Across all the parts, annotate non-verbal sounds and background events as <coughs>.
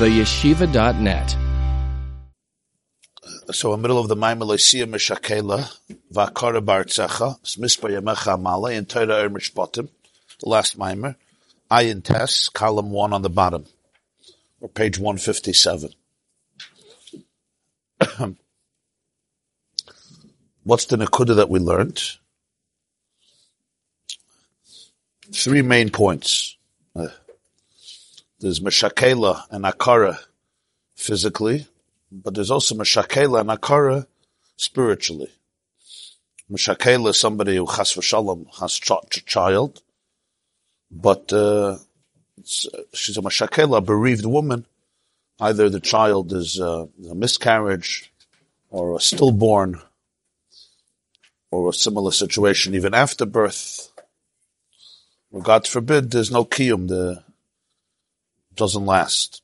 theyeshiva.net. So in the middle of the Maimon Lycia Meshakela, Vakara Bartzecha, Smispa Yamecha Amale, and Torah Er Mishpatim, the last Maimer, Ayin Tes, column one on the bottom, or page 157. <clears throat> What's the Nakuda that we learned? Three main points. There's Meshakela and Akara physically, but there's also Meshakela and Akara spiritually. Meshakela is somebody who has v'shalom has ch- child, but uh, she's a Meshakela, a bereaved woman. Either the child is uh, a miscarriage or a stillborn or a similar situation even after birth. Or God forbid, there's no kiyum, the doesn't last.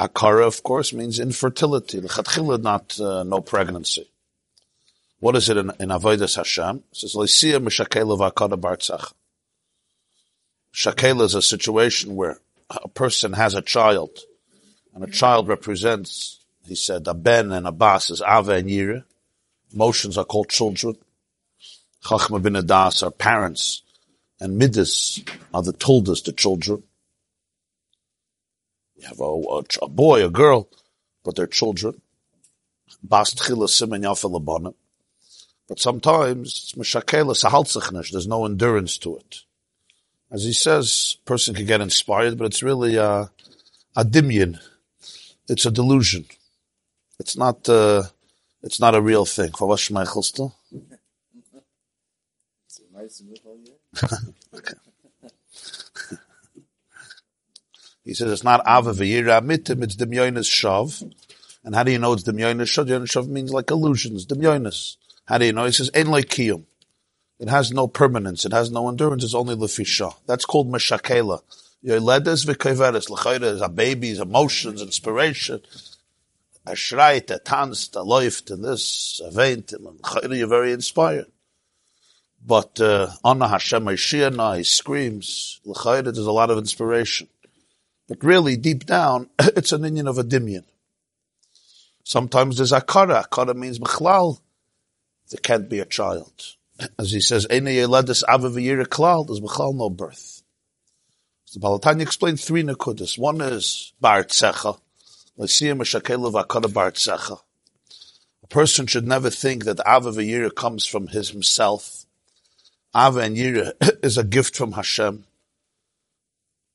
Akara, of course, means infertility. Not uh, no pregnancy. What is it in, in Avodas Hashem? It says, Lysia mishakela bartzach. Shakela is a situation where a person has a child, and a child represents, he said, a ben and a bas is ava and yira. Emotions are called children. Chachma bin Adas are parents, and midas are the toldas, the children. You have a, a, a boy, a girl, but they're children. Bas tchila simen yafa But sometimes it's meshakela sahaltzachnesh. There's no endurance to it. As he says, person can get inspired, but it's really a, a dimyan. It's a delusion. It's not. Uh, it's not a real thing. For what still? <laughs> okay. <laughs> He says it's not Ava Mitim, it's Demyonis Shav. And how do you know it's Demyonis Shav? Demyonis Shav means like illusions, Demyonis. How do you know? He says, Ein like Kiyum. It has no permanence, it has no endurance, it's only Lefisha. That's called Meshakela. Yoledes v'koveres, l'chayre is a baby's emotions, inspiration. A shreit, a tanzt, a loift, and this, a veint, and you're very inspired. But, uh, Anna Hashem Shia, he screams, l'chayre, there's a lot of inspiration. But really, deep down, <laughs> it's an Indian of a dimion. Sometimes there's akara. Akara means mechlal. There can't be a child. <clears throat> As he says, Eine yeladis avaviyir klal, there's mechlal no birth. So the Balatanya explained three nekudas. One is bar tzecha. L'siyam meshakelav akara bar tzecha. A person should never think that Ava V'yira comes from his himself. Ava and Yira <laughs> is a gift from Hashem.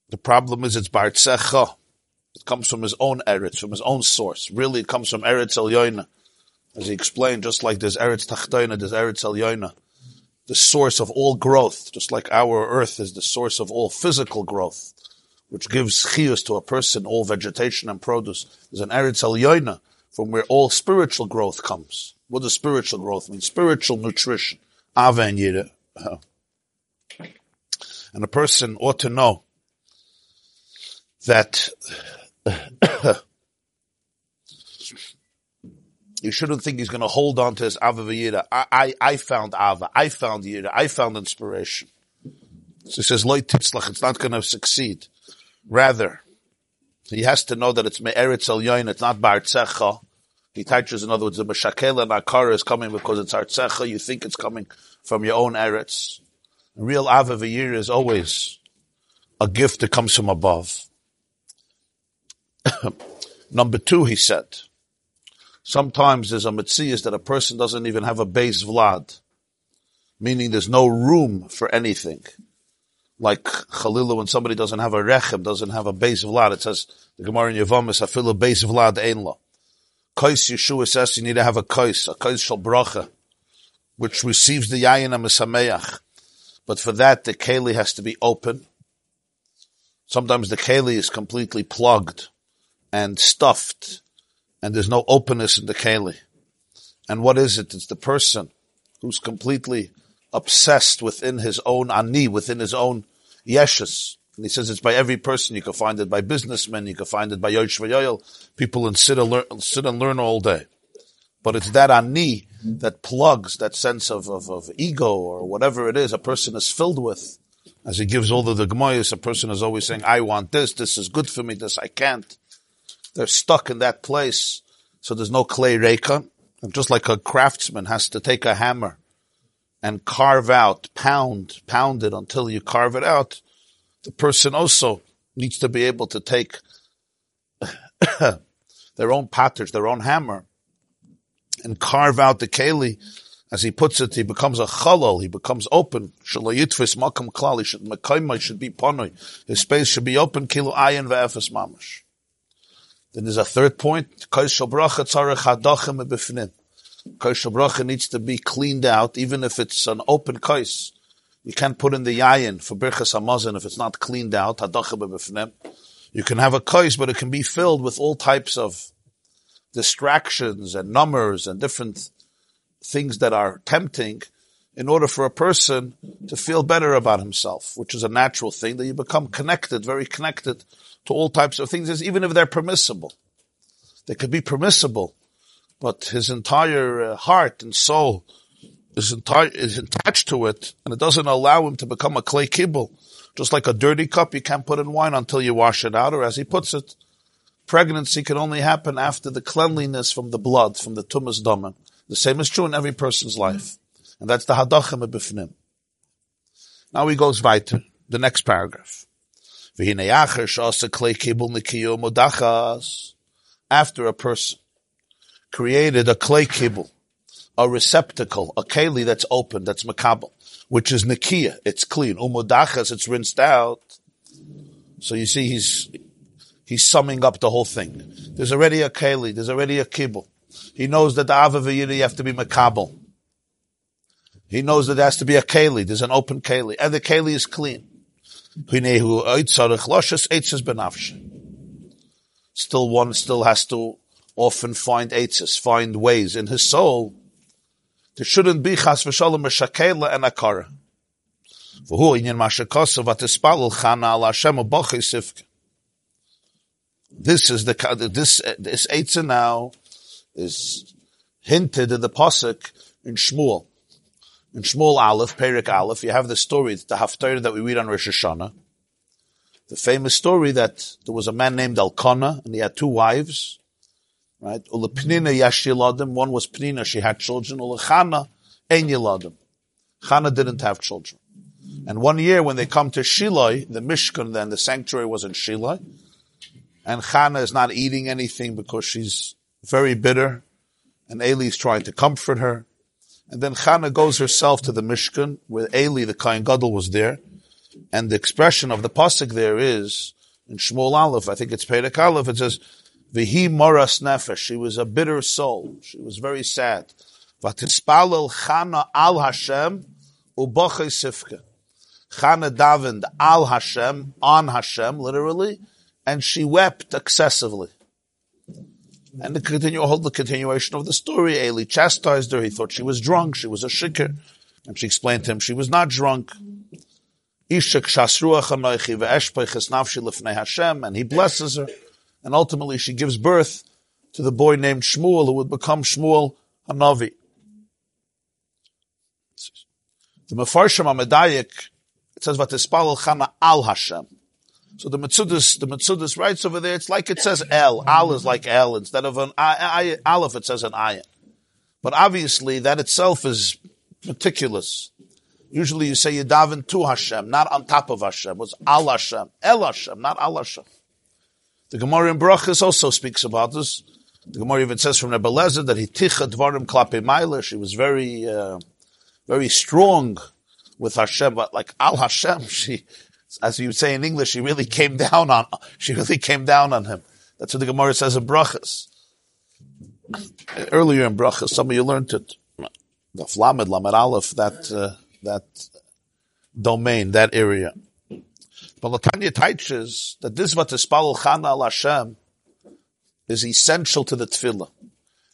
The problem is it's Bartzecha. It comes from his own Eretz, from his own source. Really, it comes from Eretz Elyoina. As he explained, just like there's Eretz Tachtoina, there's Eretz Elyoina. The source of all growth, just like our earth is the source of all physical growth, which gives chiyus to a person, all vegetation and produce. There's an Eretz Elyoina, from where all spiritual growth comes. What does spiritual growth mean? Spiritual nutrition. Ava and. <laughs> And a person ought to know that <coughs> you shouldn't think he's going to hold on to his Ava V'yira. I, I, I found Ava. I found Yira. I found inspiration. So he says, Loy it's not going to succeed. Rather, he has to know that it's Me'eretz El Yoin, it's not Bartzecha. He touches, in other words, the Meshakel and Akara is coming because it's Artzecha. You think it's coming from your own Eretz. Real Ava V'yira is always a gift that comes from above. <coughs> Number two, he said, sometimes there's a mitzias that a person doesn't even have a base vlad, meaning there's no room for anything. Like Chalilah, when somebody doesn't have a rechem, doesn't have a base vlad, it says, the Gemara in feel a base vlad einla. Kais Yeshua says you need to have a kais, a kais shal bracha, which receives the yayin and But for that, the keli has to be open. Sometimes the keli is completely plugged and stuffed, and there's no openness in the keli. And what is it? It's the person who's completely obsessed within his own ani, within his own yeshus. And he says it's by every person. You can find it by businessmen. You can find it by yoyel. People in sit and, learn, sit and learn all day. But it's that ani that plugs that sense of, of, of, ego or whatever it is a person is filled with. As he gives all the, the a person is always saying, I want this, this is good for me, this I can't. They're stuck in that place, so there's no clay reka. And just like a craftsman has to take a hammer and carve out, pound, pound it until you carve it out, the person also needs to be able to take <coughs> their own patterns, their own hammer, and carve out the keli. As he puts it, he becomes a chalal, he becomes open. Shalayitvis makam klali, should, be ponoi. His space should be open, kilu ayin ve'efes mamash. Then there's a third point, Kaishal Bracha Tzarech Hadachim Bifnim. Kaishal Bracha needs to be cleaned out, even if it's an open kais. You can't put in the yayin for Birchas Hamazon if it's not cleaned out. You can have a kais, but it can be filled with all types of distractions and numbers and different things that are tempting in order for a person to feel better about himself, which is a natural thing that you become connected, very connected to all types of things, even if they're permissible. They could be permissible, but his entire uh, heart and soul is, entire, is attached to it, and it doesn't allow him to become a clay kibble. Just like a dirty cup, you can't put in wine until you wash it out, or as he puts it, pregnancy can only happen after the cleanliness from the blood, from the tumas domen. The same is true in every person's life. And that's the hadachim b'fnim. Now he goes weiter, the next paragraph. After a person created a clay kibble, a receptacle, a keli that's open, that's makabel, which is nikia, it's clean. Umudachas, it's rinsed out. So you see, he's he's summing up the whole thing. There's already a keli, there's already a kibble. He knows that the avavayiri have to be makabel. He knows that there has to be a keli. There's an open keli, and the keli is clean. Still one still has to often find eitzes, find ways in his soul. There shouldn't be chas v'shalom meshakela and akara. V'hu inyan mashakosov atispalul chana al Hashem. This is the, this, this eitzah now is hinted in the pasuk in Shmuel in Shmuel Aleph, Perik Aleph, you have the story, the Haftarah that we read on Rosh Hashanah. The famous story that there was a man named Elkanah, and he had two wives, right? Ula Pnina Yashiladim, one was Pnina, she had children. Ula Chana, Ein Yiladim. Chana didn't have children. And one year when they come to Shiloi, the Mishkan then, the sanctuary was in Shiloi, and Chana is not eating anything because she's very bitter, and Eli is trying to comfort her. And then Chana goes herself to the Mishkan, where Eli, the Kohen Gadol, was there. And the expression of the pasuk there is, in Shmuel Aleph, I think it's Perek Aleph, it says, Vihi moras nefesh. She was a bitter soul. She was very sad. Vatispalel Chana al Hashem ubachei sifke. Chana davened al Hashem, on Hashem, literally, and she wept excessively. And the continue, hold the continuation of the story. Eli chastised her. He thought she was drunk. She was a shikr. And she explained to him she was not drunk. And he blesses her. And ultimately she gives birth to the boy named Shmuel who would become Shmuel Hanavi. The Mefarshim Amadayik, it says, Vatispal Chana al Hashem. So the Mitzudis, the Mitzudis writes over there, it's like it says L. Al is like L. Instead of an I, I, Aleph, it says an Ayin. But obviously that itself is meticulous. Usually you say Yadaven to Hashem, not on top of Hashem. It's Al Hashem. El Hashem, not Al Hashem. The Gemara in Brachas also speaks about this. The Gemara even says from Nebuchadnezzar that he ticha dvarim klape mailer. She was very, uh, very strong with Hashem, but like Al Hashem, <laughs> she, as you would say in English, she really came down on, she really came down on him. That's what the Gemara says in Brachas. Earlier in Brachas, some of you learned it. The Flamed, Lamed Aleph, that, uh, that domain, that area. But Latanya teaches that this Vatispal Chana al Hashem is essential to the tefillah.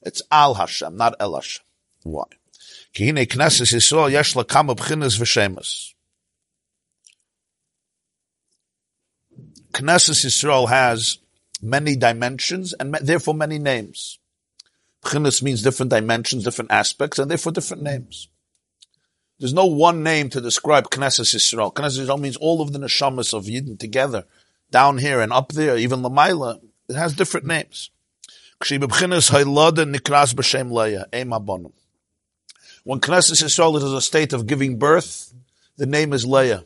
It's al Hashem, not el Hashem. Why? Kihine Knesset Yisrael yesh lakam b'chinas v'shemas. Knesset Yisrael has many dimensions and therefore many names. Chinas means different dimensions, different aspects, and therefore different names. There's no one name to describe Knesset Yisrael. Knesset Yisrael means all of the neshamas of Yidden together, down here and up there, even Lamaila. It has different names. When Knesset Yisrael is a state of giving birth, the name is Leah.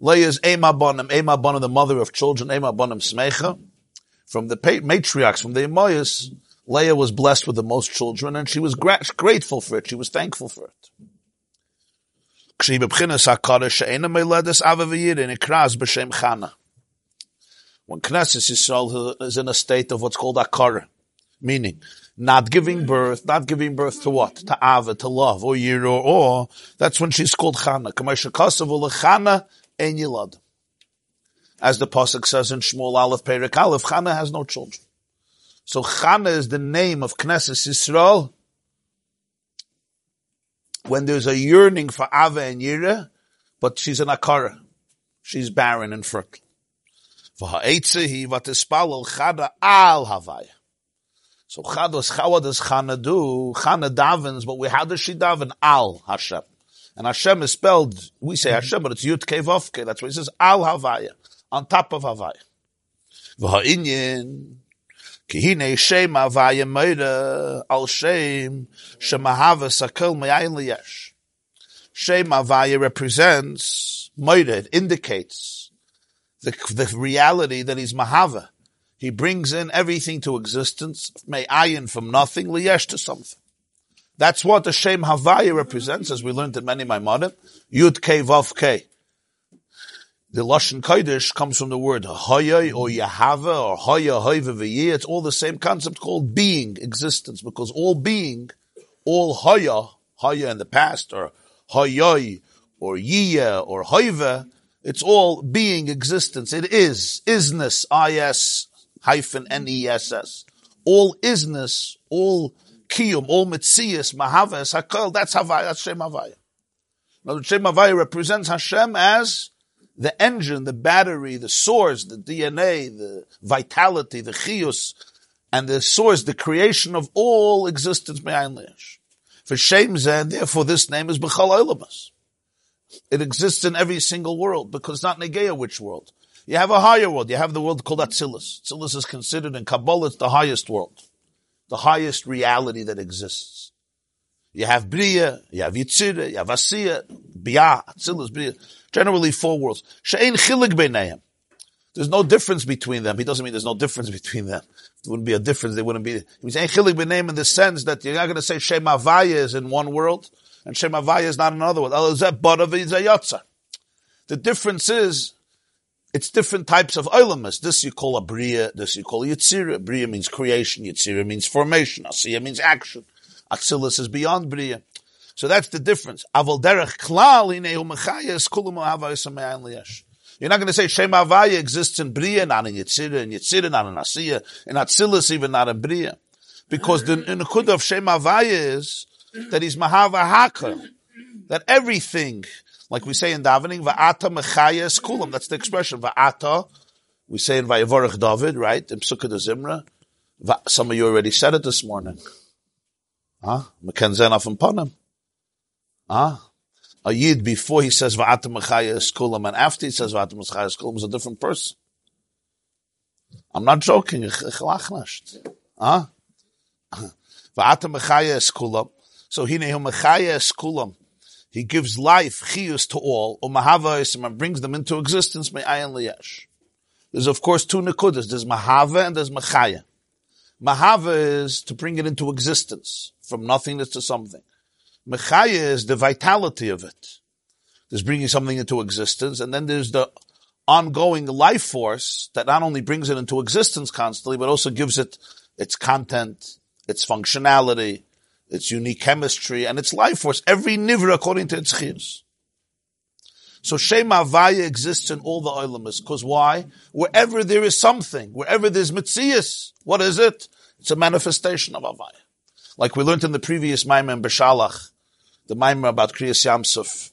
Leah is Ema Bonim, Ema Bonim, the mother of children, Ema Bonim Smecha. From the matriarchs, from the Emayas, Leah was blessed with the most children, and she was gra- grateful for it. She was thankful for it. When Knesset Yisrael is in a state of what's called akara, meaning not giving birth, not giving birth to what? To ava, to love, or yir, or, or, that's when she's called chana. Ein yilad. As the pasuk says in Shmuel Aleph Perik Aleph, Chana has no children. So Chana is the name of Knesset Yisrael. When there's a yearning for Ava and Yira, but she's an Akara. She's barren and fertile. Chada. So chados, how does Chana do? Chana davens, but how does she daven? Al Hashem. And Hashem is spelled, we say mm-hmm. Hashem, but it's Yud Kevovke. That's why he says Al Havaya, on top of Havaya. V'ha'inyin, Kihine Shem Havaya Meira, Al Shem, Shemahava Sakil Me'ayin Liyesh. Shem Havaya represents, Meira, it indicates the, the reality that he's Mahava. He brings in everything to existence, Me'ayin from nothing, Liyesh to something. That's what the Shem Havaya represents, as we learned in many Maimonim. Yud K Vav K. The Lashon Kodesh comes from the word Hoya or Yahava or Hoya Hoiva V'yi. It's all the same concept called being, existence, because all being, all Hoya, Hoya in the past, or Hoyoy, or Yiya, or Hoiva, it's all being, existence. It is, isness, I-S hyphen N-E-S-S. All isness, all kiyum, all mitzias, mahavas, hakol, that's Havaya, that's Shem Havaya. Now, Shem Havaya represents Hashem as the engine, the battery, the source, the DNA, the vitality, the chiyus, and the source, the creation of all existence behind Leish. For Shem Zen, therefore this name is B'chal Olamas. It exists in every single world, because not Negeya which world. You have a higher world. You have the world called Atzilus. Atzilus is considered in Kabbalah, it's the highest world the highest reality that exists. You have Bria, you have Yitzira, you have Asiya, Bia, Atzilus, Bria. Generally four worlds. Chilik. There's no difference between them. He doesn't mean there's no difference <laughs> between them. There wouldn't be a difference. They wouldn't be. He's saying chilik b'neim in the sense that you're not going to say Shem Havaya is in one world and Shem Havaya is not in another world. The difference is it's different types of olamas. This you call a bria, this you call a yitzira. Bria means creation, yitzira means formation, asiya means action. Atzilus is beyond bria. So that's the difference. Aval derech klal You're not going to say Shem Havaya exists in Bria, not in Yitzira, in Yitzira, not in Asiya, in Atzilus, even not in Bria. Because the Nukud of Shem Havaya is that he's Mahava Haka. That everything like we say in davening, va'ata mechayes kulam. That's the expression. Va'ata. We say in Vayevarech David, right? In Psukei de Zimra. Some of you already said it this morning. Huh? Mekenzen af panim. Huh? A yid before he says va'ata mechayes kulam and after he says va'ata mechayes kulam is a different person. I'm not joking. Huh? <clears throat> Va'ata mechayes kulam. So he nehu mechayes kulam. He gives life, chiyus to all, and brings them into existence, me'ayin liyesh. There's of course two nekudas. There's mahava and there's machaya. Mahava is to bring it into existence, from nothingness to something. Mechaya is the vitality of it. There's bringing something into existence, and then there's the ongoing life force that not only brings it into existence constantly, but also gives it its content, its functionality, its unique chemistry, and its life force, every nivra according to its chiyus. So Shem Havaya exists in all the olamas. Because why? Wherever there is something, wherever there's mitzias, what is it? It's a manifestation of Havaya. Like we learned in the previous Maimon in Beshalach, the Maimon about Kriyas Yamsuf.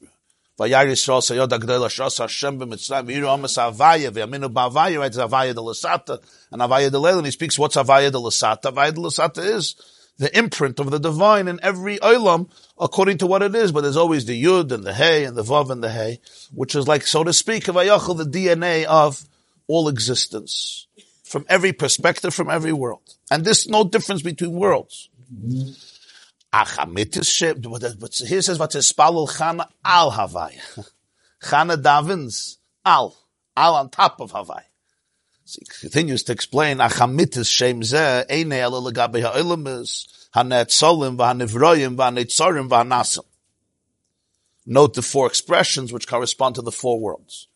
Vayar Yisrael sayod agdela shas Hashem b'mitzvah v'iru amas Havaya v'yaminu b'Havaya, right? It's Havaya de Lasata and Havaya de Leil. And he speaks what's Havaya de Lasata. Havaya de Lasata is the imprint of the divine in every olam according to what it is, but there's always the yud and the hey and the vav and the hey, which is like, so to speak, of ayachal, the DNA of all existence. from every perspective, from every world. And there's no difference between worlds. Ship. But here says what is spalul chana al Havai. <laughs> Chana davins al, al on top of Havai. He continues to explain, Achamitis shem zeh, eine ele ha'netzolim, v'ha'nivroyim, v'ha'netzorim, v'ha'nasim. Note the four expressions which correspond to the four worlds.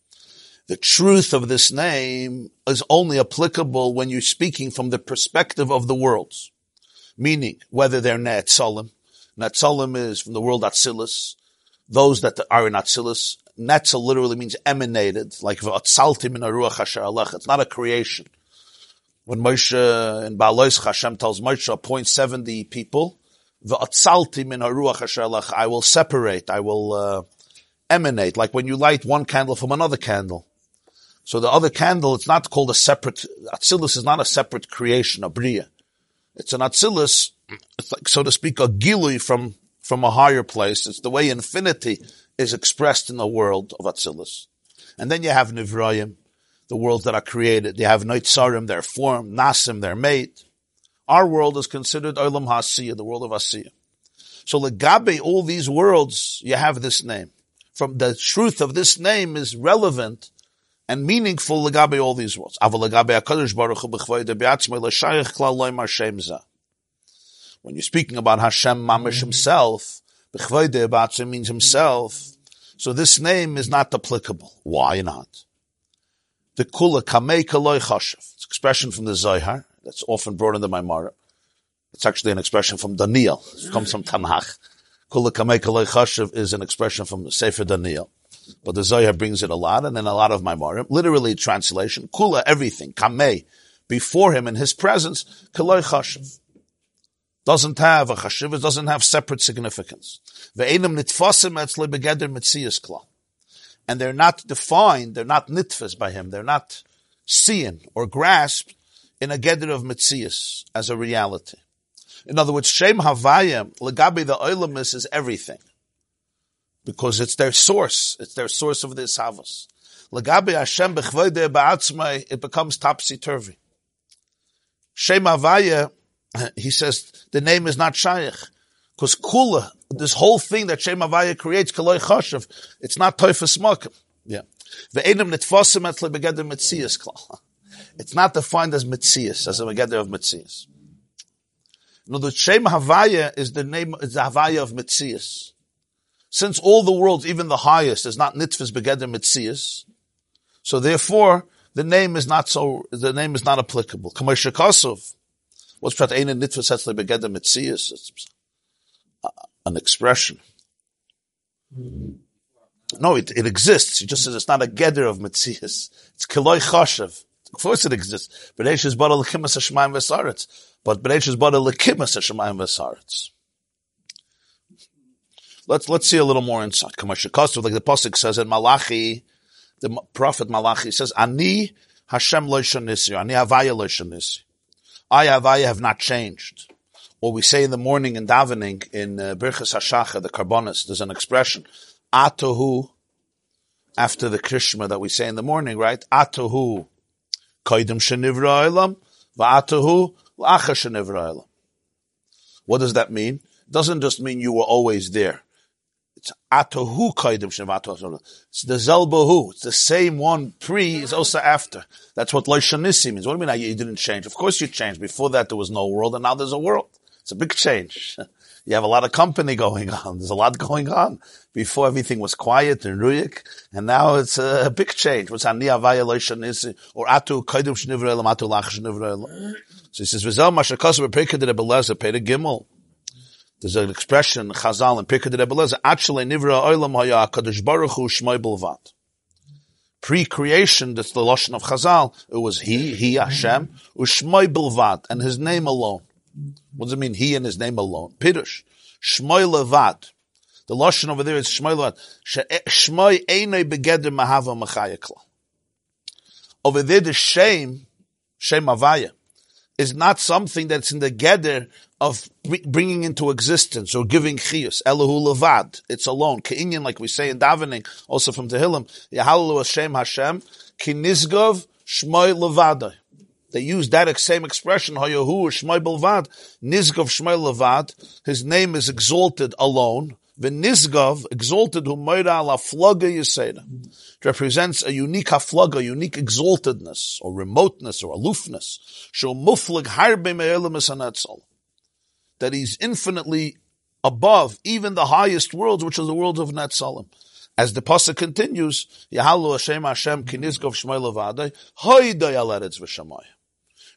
The truth of this name is only applicable when you're speaking from the perspective of the worlds. Meaning, whether they're Netzalim. Netzalim is from the world Atzilus. Those that are in Atzilus. Netzel literally means emanated, like V'atzaltim in Aruach Asher. It's not a creation. When Moshe in Ba'alois Hashem tells Moshe, appoint 70 people, V'atzaltim in Aruach Asher. I will separate, I will, uh, emanate, like when you light one candle from another candle. So the other candle, it's not called a separate, Atzilus is not a separate creation, a Bria. It's an Atzilus, it's like, so to speak, a Gilui from, from a higher place. It's the way infinity is expressed in the world of Atzilus. And then you have Nivrayim, the worlds that are created. You have Neitzarim, their form, Nasim, their mate. Our world is considered Olam Hasiya, the world of Asiya. So Legabe, all these worlds, you have this name. From the truth of this name is relevant and meaningful legabe all these zah. When you're speaking about Hashem Mamish himself, b'chvoide b'atzmei means himself, so this name is not applicable. Why not? The kula kamei kaloi chashav. It's an expression from the Zohar that's often brought into my Mara. It's actually an expression from Daniel. It comes from Tanakh. Kula kamei kaloi is an expression from Sefer Daniel. But the Zohar brings it a lot, and then a lot of Maimarim. Literally translation, kula, everything, kameh, before him in his presence, kaloi chashiv. Doesn't have a chashiv, it doesn't have separate significance. Ve'enim nitfasim etzle begeder mitzias kla. And they're not defined, they're not nitfas by him, they're not seen or grasped in a geder of mitzias as a reality. In other words, Shem Havayim, legabi the oilamis is everything because it's their source. It's their source of this havas. Lagabi Hashem it becomes topsy-turvy. Shem Avaya, <clears throat> he says, the name is not shaykh. Because kula, this whole thing that Shem Avaya creates, kaloi choshev, it's not toifas mokim. Yeah. Et. <laughs> It's not defined as mitzias, as a begeder of mitzias. No, the Shem Havaya is the name, is the Havaya of mitzias. Since all the worlds, even the highest, is not nitfis begeder mitzias, so therefore the name is not so. The name is not applicable. Kamosha Kosov, what's prat ein nitfis hetzle begeder mitzias? It's an expression. No, it, it exists. He just says it's not a geder of mitzias. It's kiloi choshev. Of course it exists. But Bereish is bada lekimas hashemayim v'saretz. But Bereish is bada lekimas hashemayim v'saretz. Let's let's see a little more insight. Like the pasuk says in Malachi, the prophet Malachi says, "Ani Hashem loishanisi, ani Havaya loishanisi. I Havaya have not changed." Or we say in the morning in davening in uh, Birchas Hashacha, the Karbonis, there's an expression, "Atohu." After the Krishma that we say in the morning, right? Atohu koidim shenivra elam, va'atohu la'acha shenivra. What does that mean? It doesn't just mean you were always there. It's atohu kaidim shematohu. It's the zelbohu. It's the same one pre is also after. That's what loishanisi means. What do you mean you didn't change? Of course you changed. Before that there was no world and now there's a world. It's a big change. <laughs> You have a lot of company going on. There's a lot going on. Before everything was quiet and ruyik, and now it's a big change. What's aniya vaya loishanisi or atu kaidim shnivrelam atu lach shnivrelam. So he says, "V'zel mashakos b'pekad rebeleza peda gimel." There's an expression, Chazal and Pirkei Rebeleza, Actually, Nivra Oilam Haya Kadosh Baruch Hu Shmoi Bilvat. Pre-creation, that's the Lashon of Chazal, it was He, He Hashem, Ushmoi Bilvat, and His name alone. What does it mean, He and His name alone? Pirush. Shmoi Levat. The Lashon over there is Shmoi Levat. Eh, Shmoi Einoi Begeder Mahava Machayakla. Over there, the shame, Shem Avaya, is not something that's in the Geder of bringing into existence or giving chiyus. Elahu levad. It's alone. Ke'inyan, like we say in davening, also from Tehillim, Yahalu Hashem Hashem, ki nizgov shmoy levada. they use that same expression, Hayahu Shmai Belvad, Nizgav Shmai Levad, his name is exalted alone, The V'nizgav, exalted humayra la flaga yiseda. It represents a unique haflaga, unique exaltedness, or remoteness, or aloofness. Shul muflag harbe me'elam That he's infinitely above even the highest worlds, which are the worlds of Netzalim. As the pasuk continues, Yahalu Hashem Hashem kinizgov shmei levadai, hoidai aleretz v'shamayim.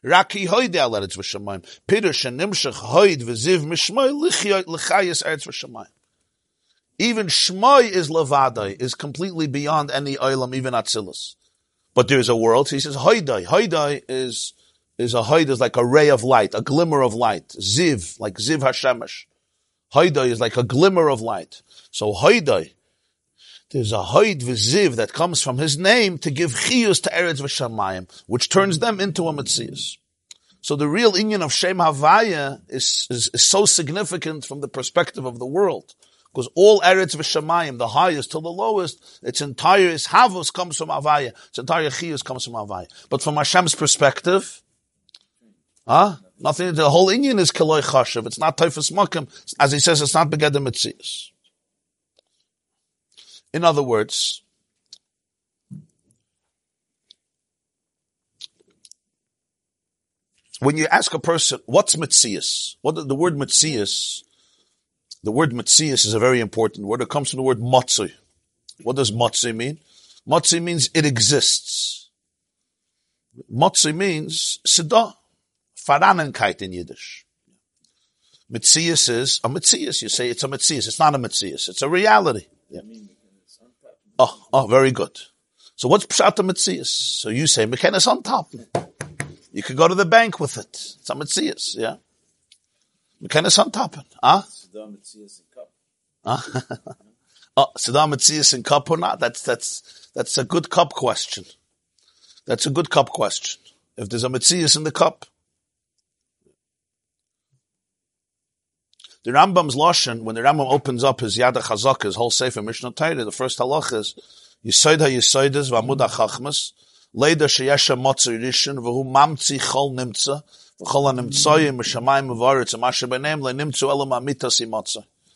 Raki hoide aleretz v'shamayim. Pirush and nimshach hoid v'ziv mishmai lichayis eretz v'shamayim. Even Shmai is levadai, is completely beyond any oilam, even Atzilus. But there's a world, he says, Haidai. Haidai is, is a Haid is like a ray of light, a glimmer of light. Ziv, like Ziv Hashemesh. Haidai is like a glimmer of light. So Haidai, there's a Haid v'Ziv that comes from his name to give chiyus to Eretz v'Shamayim, which turns them into a Metzias. So the real union of Shem Havaya is, is, is so significant from the perspective of the world. Because all Eretz v'Shamayim, the highest till the lowest, its entire its havos comes from Avaya. Its entire chiyus comes from Avaya. But from Hashem's perspective, huh? Nothing, the whole Indian is Keloi Chashav. It's not Taifas Makim. As he says, it's not Begedim Mitzias. In other words, when you ask a person, what's Mitzias? What the word Mitzias the word Metzias is a very important word. It comes from the word Matzi. What does Matzi mean? Matzi means it exists. Matzi means Siddha. Faranenkeit in Yiddish. Metzias is a Metzias. You say it's a Metzias. It's not a Metzias. It's a reality. Yeah. Oh, oh, very good. So what's Pshat Metzias? So you say Mechanis on top. You could go to the bank with it. It's a Metzias, yeah. Mechanis on top. Huh? Saddam Metzias in cup. <laughs> oh, Saddam Metzias in cup or not? That's, that's, that's a good cup question. That's a good cup question. If there's a Metzias in the cup. The Rambam's Lashon, when the Rambam opens up his Yad HaChazak, his whole Sefer Mishneh Torah, the first halach is, Yisoid HaYisoides v'amud HaChachmas, Leida Sheyesha Motzer Rishon, v'hu mamtzi chol nimtza, you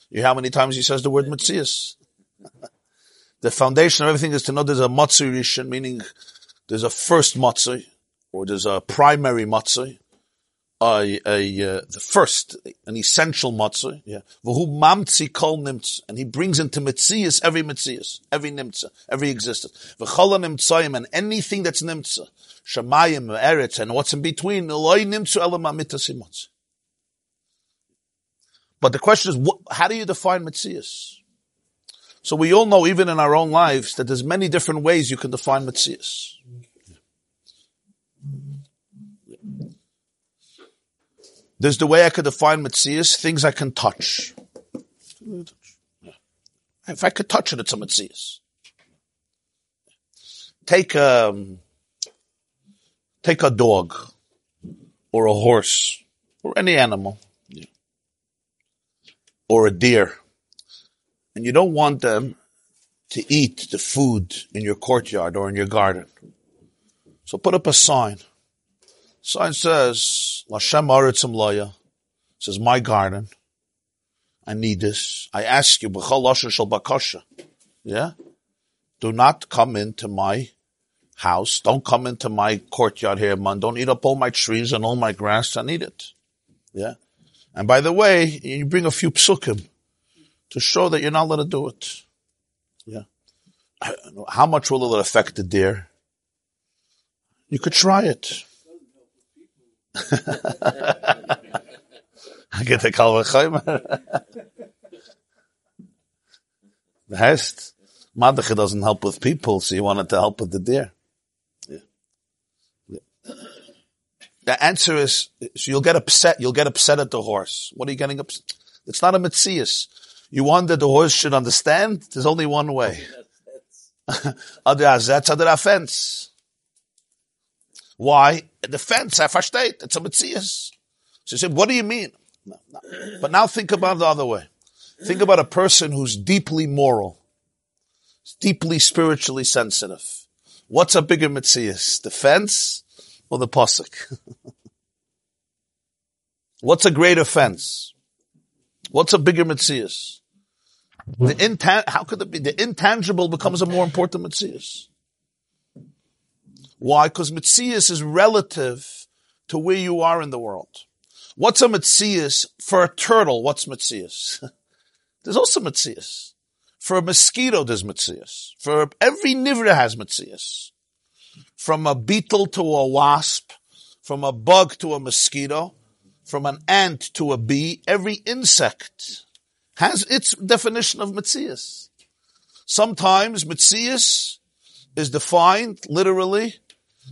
hear how many times he says the word Metzias? <laughs> the foundation of everything is to know there's a Matzi Rishon, meaning there's a first Matzi, or there's a primary Matzi, a, a, uh, the first, an essential matzah, yeah. V'hu mamtzi kol nimtz, and he brings into mitzias every mitzias, every nimtza, every existence. V'chola nimtzayim, and anything that's nimtza, shamayim, eretz, and what's in between, eloi nimtzu elam amitasimatz. But the question is, what, how do you define mitzias? So we all know, even in our own lives, that there's many different ways you can define mitzias. There's the way I could define Metzias, things I can touch. If I could touch it, it's a Metzias. Take a, um, take a dog, or a horse, or any animal, or a deer, and you don't want them to eat the food in your courtyard or in your garden. So put up a sign. Sign says, Lashem Aritzim Loya says, my garden. I need this. I ask you, Bakasha. Yeah? Do not come into my house. Don't come into my courtyard here, man. Don't eat up all my trees and all my grass. I need it. Yeah? And by the way, you bring a few psukim to show that you're not allowed to do it. Yeah. How much will it affect the deer? You could try it. Get the Kalvachaymer. the heißt, Madache doesn't help with people, so he wanted to help with the deer. Yeah. yeah. The answer is, so you'll get upset, you'll get upset at the horse. What are you getting upset? It's not a Metzias. You want that the horse should understand? There's only one way. Other azets, other offense. Why? The fence, I versteht. It's a Metzias. So you say, what do you mean? No, no. But now think about the other way. Think about a person who's deeply moral, deeply spiritually sensitive. What's a bigger Metzias? The fence or the pasuk? <laughs> What's a great offense? What's a bigger mitzias? The intan- how could it be? The intangible becomes a more important mitzias. Why? Because mitzias is relative to where you are in the world. What's a mitzias for a turtle? What's mitzias? <laughs> there's also mitzias. For a mosquito, there's mitzias. For every nivra has mitzias. From a beetle to a wasp, from a bug to a mosquito, from an ant to a bee, every insect has its definition of mitzias. Sometimes mitzias is defined literally.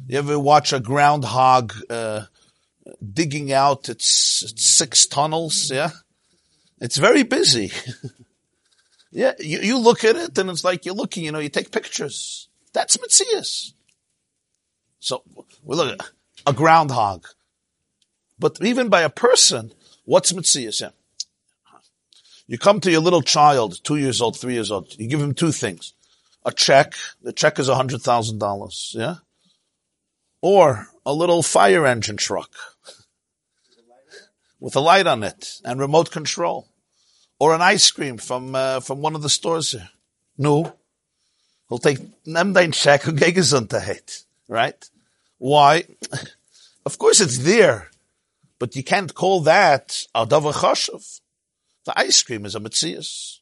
You ever watch a groundhog uh, digging out its, its, six tunnels? Yeah, it's very busy. <laughs> yeah, you, you, look at it and it's like you're looking. You know, you take pictures. That's mitzias. So we look at a groundhog. But even by a person, what's mitzias? Yeah. You come to your little child, two years old, three years old, you give him two things. A check, the check is a hundred thousand dollars, yeah? Or a little fire engine truck with a light on it and remote control. Or an ice cream from, uh, from one of the stores here. No. He'll take, nem dein check und Gesundheit. Right? Why? <laughs> Of course it's there. But you can't call that a davar chashav. The ice cream is a mitzias.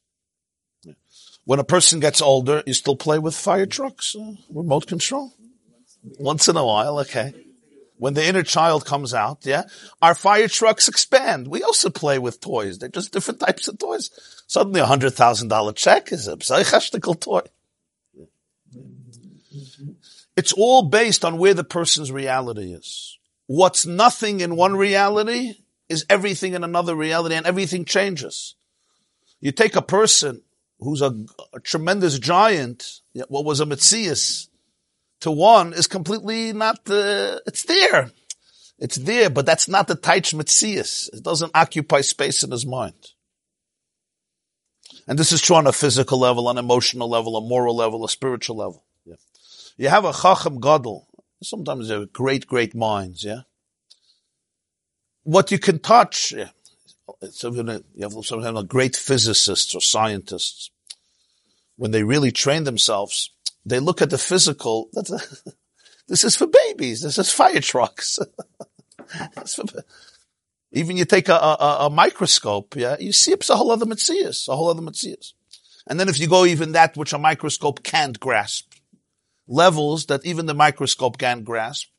When a person gets older, you still play with fire trucks, uh, remote control. Once in a while, okay. When the inner child comes out, yeah, our fire trucks expand. We also play with toys. They're just different types of toys. Suddenly a hundred thousand dollar check is a psychashtical toy. It's all based on where the person's reality is what's nothing in one reality is everything in another reality and everything changes. You take a person who's a, a tremendous giant, what was a Metzias, to one is completely not the, it's there. It's there, but that's not the Taich Metzias. It doesn't occupy space in his mind. And this is true on a physical level, on an emotional level, a moral level, a spiritual level. Yeah. You have a Chacham Gadol, Sometimes they're great, great minds, yeah? What you can touch, yeah. You have some great physicists or scientists. When they really train themselves, they look at the physical. A, <laughs> this is for babies. This is fire trucks. <laughs> for, even you take a, a, a, microscope, yeah, you see it's a whole other mitzias, a whole other mitzias. And then if you go even that which a microscope can't grasp, levels that even the microscope can't grasp.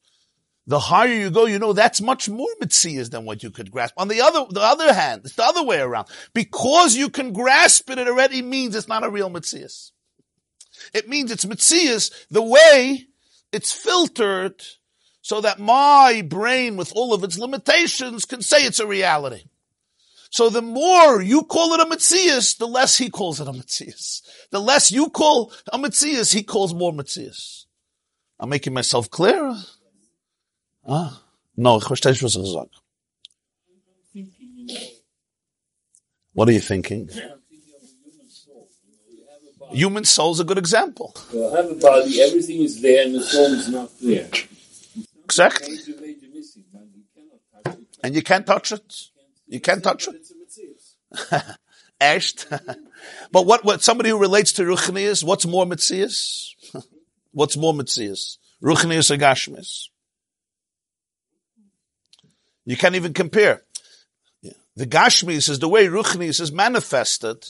The higher you go, you know that's much more mitzias than what you could grasp. On the other, the other hand, it's the other way around. Because you can grasp it, it already means it's not a real mitzias. It means it's mitzias the way it's filtered so that my brain with all of its limitations can say it's a reality. So the more you call it a Metzias, the less he calls it a Metzias. The less you call a Metzias, he calls more Metzias. I'm making myself clear? Ah, no. What are you thinking? Human soul is a good example. Well, have a body, everything is there, and the soul is not there. Exactly. And you can't touch it. You can't touch it. Echt. <laughs> <laughs> but what, what, somebody who relates to Ruchnias, what's more Mitzias? <laughs> what's more Mitzias? Ruchnias or Gashmis? You can't even compare. Yeah. The Gashmis is the way Ruchnias is manifested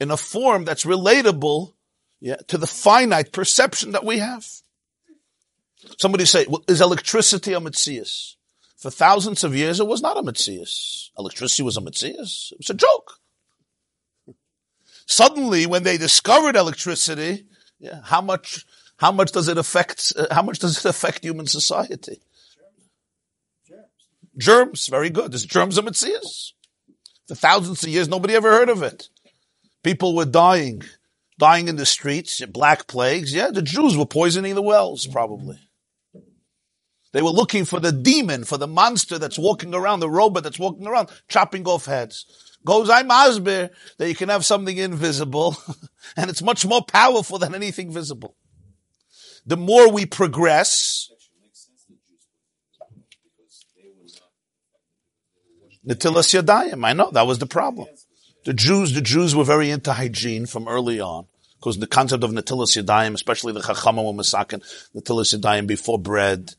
in a form that's relatable yeah, to the finite perception that we have. Somebody say, well, is electricity a Mitzias? For thousands of years, it was not a Metzias. Electricity was a Metzias. It was a joke. Suddenly, when they discovered electricity, yeah, how much, how much does it affect, uh, how much does it affect human society? Germs. Germs, very good. Is germs a Metzias? For thousands of years, nobody ever heard of it. People were dying, dying in the streets, black plagues. Yeah, the Jews were poisoning the wells, probably. They were looking for the demon, for the monster that's walking around, the robot that's walking around, chopping off heads. Goes, I'm Asbir, that you can have something invisible, <laughs> and it's much more powerful than anything visible. The more we progress, Netilas Yadayim, I know, that was the problem. The Jews, the Jews were very into hygiene from early on. Because the concept of Netilas Yadayim, especially the Chachamim were Masakin, Netilas Yadayim before bread,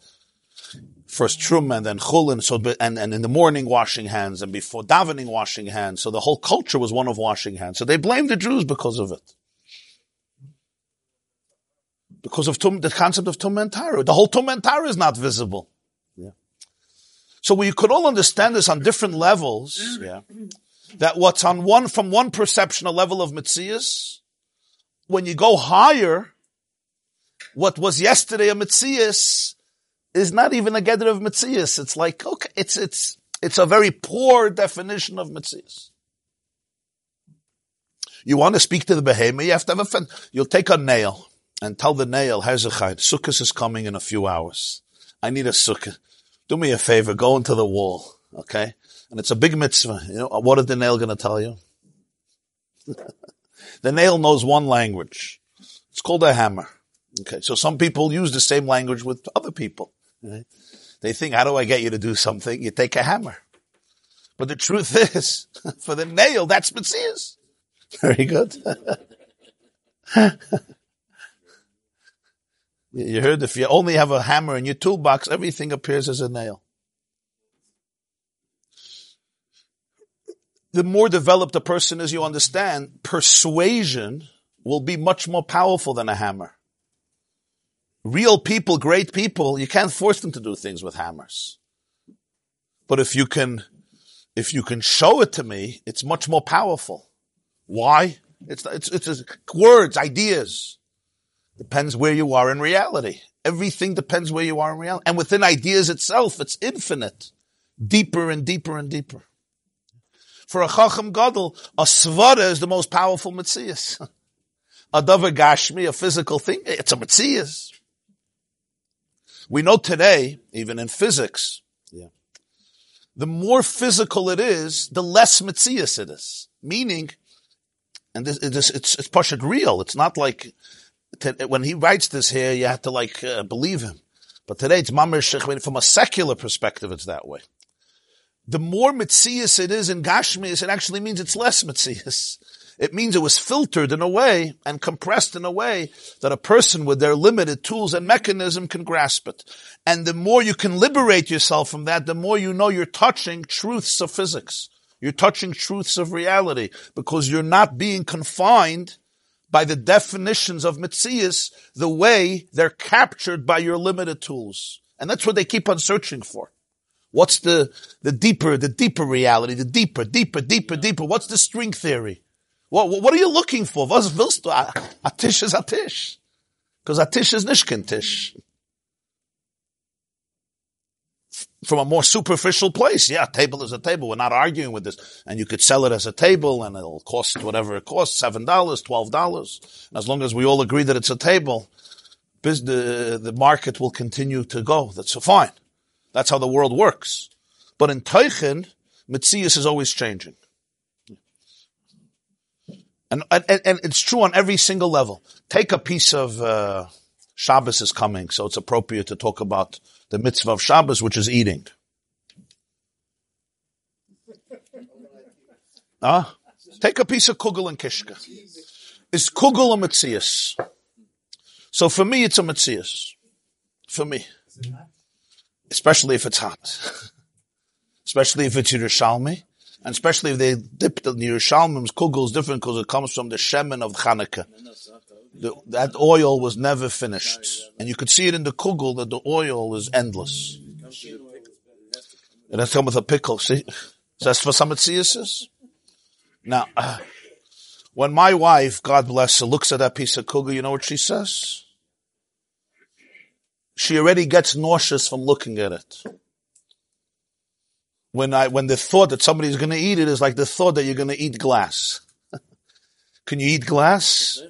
first Trum and then Chulin, so, and, and in the morning washing hands and before davening washing hands. So the whole culture was one of washing hands. So they blamed the Jews because of it. Because of tum, the concept of Tum The whole Tum is not visible. Yeah. So we could all understand this on different levels. Yeah. That what's on one, from one perception, a level of Mitzias, when you go higher, what was yesterday a Mitzias is not even a gather of Mitzias. It's like, okay, it's, it's, it's a very poor definition of Mitzias. You want to speak to the behemoth, you have to have a friend. You'll take a nail and tell the nail, Hezekiah, Sukkot is coming in a few hours. I need a sukkah. Do me a favor, go into the wall, okay? And it's a big mitzvah. You know, what is the nail going to tell you? <laughs> The nail knows one language. It's called a hammer. Okay. So some people use the same language with other people. Right? They think, how do I get you to do something? You take a hammer. But the truth <laughs> is, for the nail, that's Metzias. <laughs> Very good. you heard if you only have a hammer in your toolbox, everything appears as a nail. The more developed a person is, you understand, persuasion will be much more powerful than a hammer. Real people, great people, you can't force them to do things with hammers. But if you can, if you can show it to me, it's much more powerful. Why? It's, it's, it's words, ideas. Depends where you are in reality. Everything depends where you are in reality. And within ideas itself, it's infinite. Deeper and deeper and deeper. For a Chacham Gadol, a Svara is the most powerful Metzias. <laughs> a Davar Gashmi, a physical thing, it's a Metzias. We know today, even in physics, yeah, the more physical it is, the less Metzias it is. Meaning, and this, it's, it's, it's Pashut real. It's not like, when he writes this here, you have to like uh, believe him. But today it's Mamir Shech, from a secular perspective, it's that way the more mitzias it is in Gashmias, it actually means it's less mitzias. It means it was filtered in a way and compressed in a way that a person with their limited tools and mechanism can grasp it. And the more you can liberate yourself from that, the more you know you're touching truths of physics. You're touching truths of reality because you're not being confined by the definitions of mitzias the way they're captured by your limited tools. And that's what they keep on searching for. What's the, the deeper, the deeper reality, the deeper, deeper, deeper, deeper? What's the string theory? What, what are you looking for? Was willst du? Atish is Atish. Because Atish is Nishkin Tish. From a more superficial place, yeah, table is a table. We're not arguing with this. And you could sell it as a table and it'll cost whatever it costs, $7, $12. As long as we all agree that it's a table, the, the market will continue to go. That's fine. That's how the world works. But in Teichen, Mitzias is always changing. And, and, and, it's true on every single level. Take a piece of, uh, Shabbos is coming, so it's appropriate to talk about the mitzvah of Shabbos, which is eating. <laughs> Uh, take a piece of kugel and kishka. Is kugel a mitzias? So for me, it's a mitzias. For me especially if it's hot, <laughs> especially if it's Yerushalmi, and especially if they dip the Yerushalmim's kugel is different because it comes from the shemen of Chanukah. The, that oil was never finished, and you could see it in the kugel that the oil is endless. It has come with a pickle. See, so that's for some itziasis. Now, uh, <sighs> when my wife, God bless her, looks at that piece of kugel, you know what she says? She already gets nauseous from looking at it. When I, when the thought that somebody's going to eat it is like the thought that you're going to eat glass. <laughs> Can you eat glass?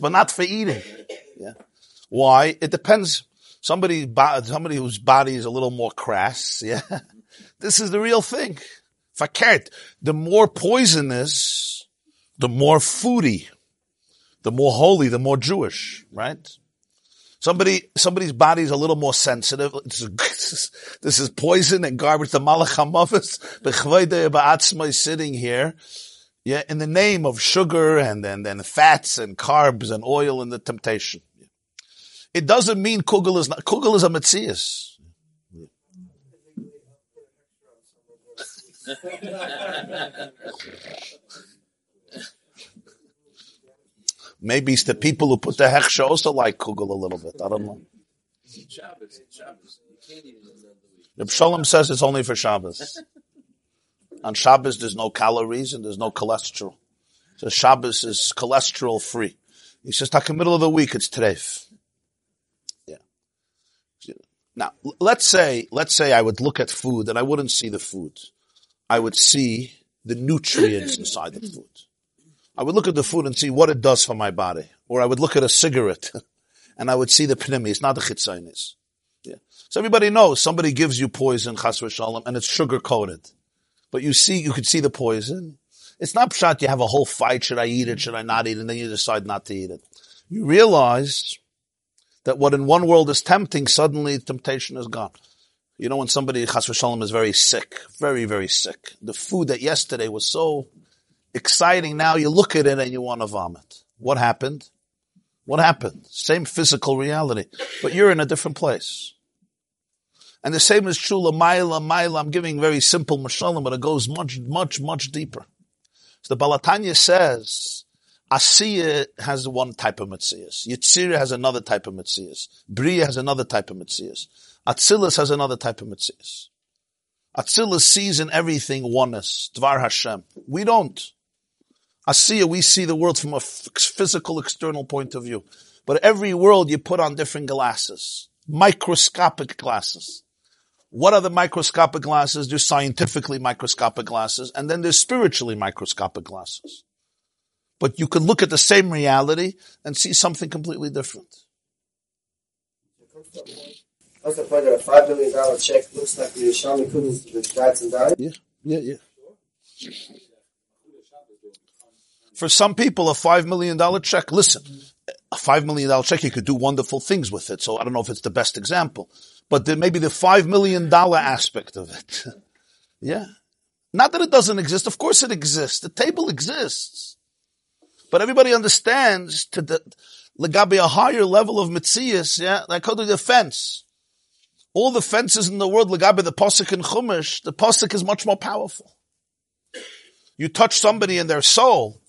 but not for eating. Yeah. Why? It depends. Somebody, somebody whose body is a little more crass. Yeah. <laughs> This is the real thing. Fakert. The more poisonous, the more foodie, the more holy, the more Jewish, right? Somebody, somebody's body's a little more sensitive. This is, <laughs> is poison and garbage. The malach hamavis, sitting here. Yeah, in the name of sugar and then, then fats and carbs and oil and the temptation. It doesn't mean kugel is not, kugel is a metzias. <laughs> Maybe it's the people who put the hechsha also like kugel a little bit. I don't know. The Shalom says it's only for Shabbos. <laughs> On Shabbos, there's no calories and there's no cholesterol. So Shabbos is cholesterol free. He says, "Talk in the middle of the week, it's treif." Yeah. Now, let's say, let's say I would look at food and I wouldn't see the food. I would see the nutrients inside the food. I would look at the food and see what it does for my body. Or I would look at a cigarette <laughs> and I would see the pnimi. It's not the chitzainis. Yeah. So everybody knows somebody gives you poison, chas v'shalom, and it's sugar coated. But you see, you could see the poison. It's not pshat you have a whole fight. Should I eat it? Should I not eat it? And then you decide not to eat it. You realize that what in one world is tempting, suddenly temptation is gone. You know, when somebody, chas v'shalom, is very sick, very, very sick. The food that yesterday was so exciting. Now you look at it and you want to vomit. What happened? What happened? Same physical reality, but you're in a different place. And the same is true, Lamaila, Maila. I'm giving very simple mashalim, but it goes much, much, much deeper. So the Baal HaTanya says, Asiya has one type of mitzias. Yitzira has another type of mitzias. Bria has another type of mitzias. Atzilus has another type of mitzias. Atzilus sees in everything oneness, Dvar Hashem. We don't. Asiya, we see the world from a physical external point of view. But every world you put on different glasses. Microscopic glasses. What are the microscopic glasses? There's scientifically microscopic glasses, and then there's spiritually microscopic glasses. But you can look at the same reality and see something completely different. What's the point of a five million dollar check looks like the Yerushalmi Kudus with guides and died? Yeah, yeah, yeah. For some people, a five million dollar check, listen, a five million dollar check, you could do wonderful things with it. So I don't know if it's the best example, but there the five million dollar aspect of it. <laughs> yeah. Not that it doesn't exist. Of course it exists. The table exists. But everybody understands to the, legabe a higher level of mitzias, yeah, like how to the fence. All the fences in the world, legabe the posik and chumash, the posik is much more powerful. You touch somebody in their soul,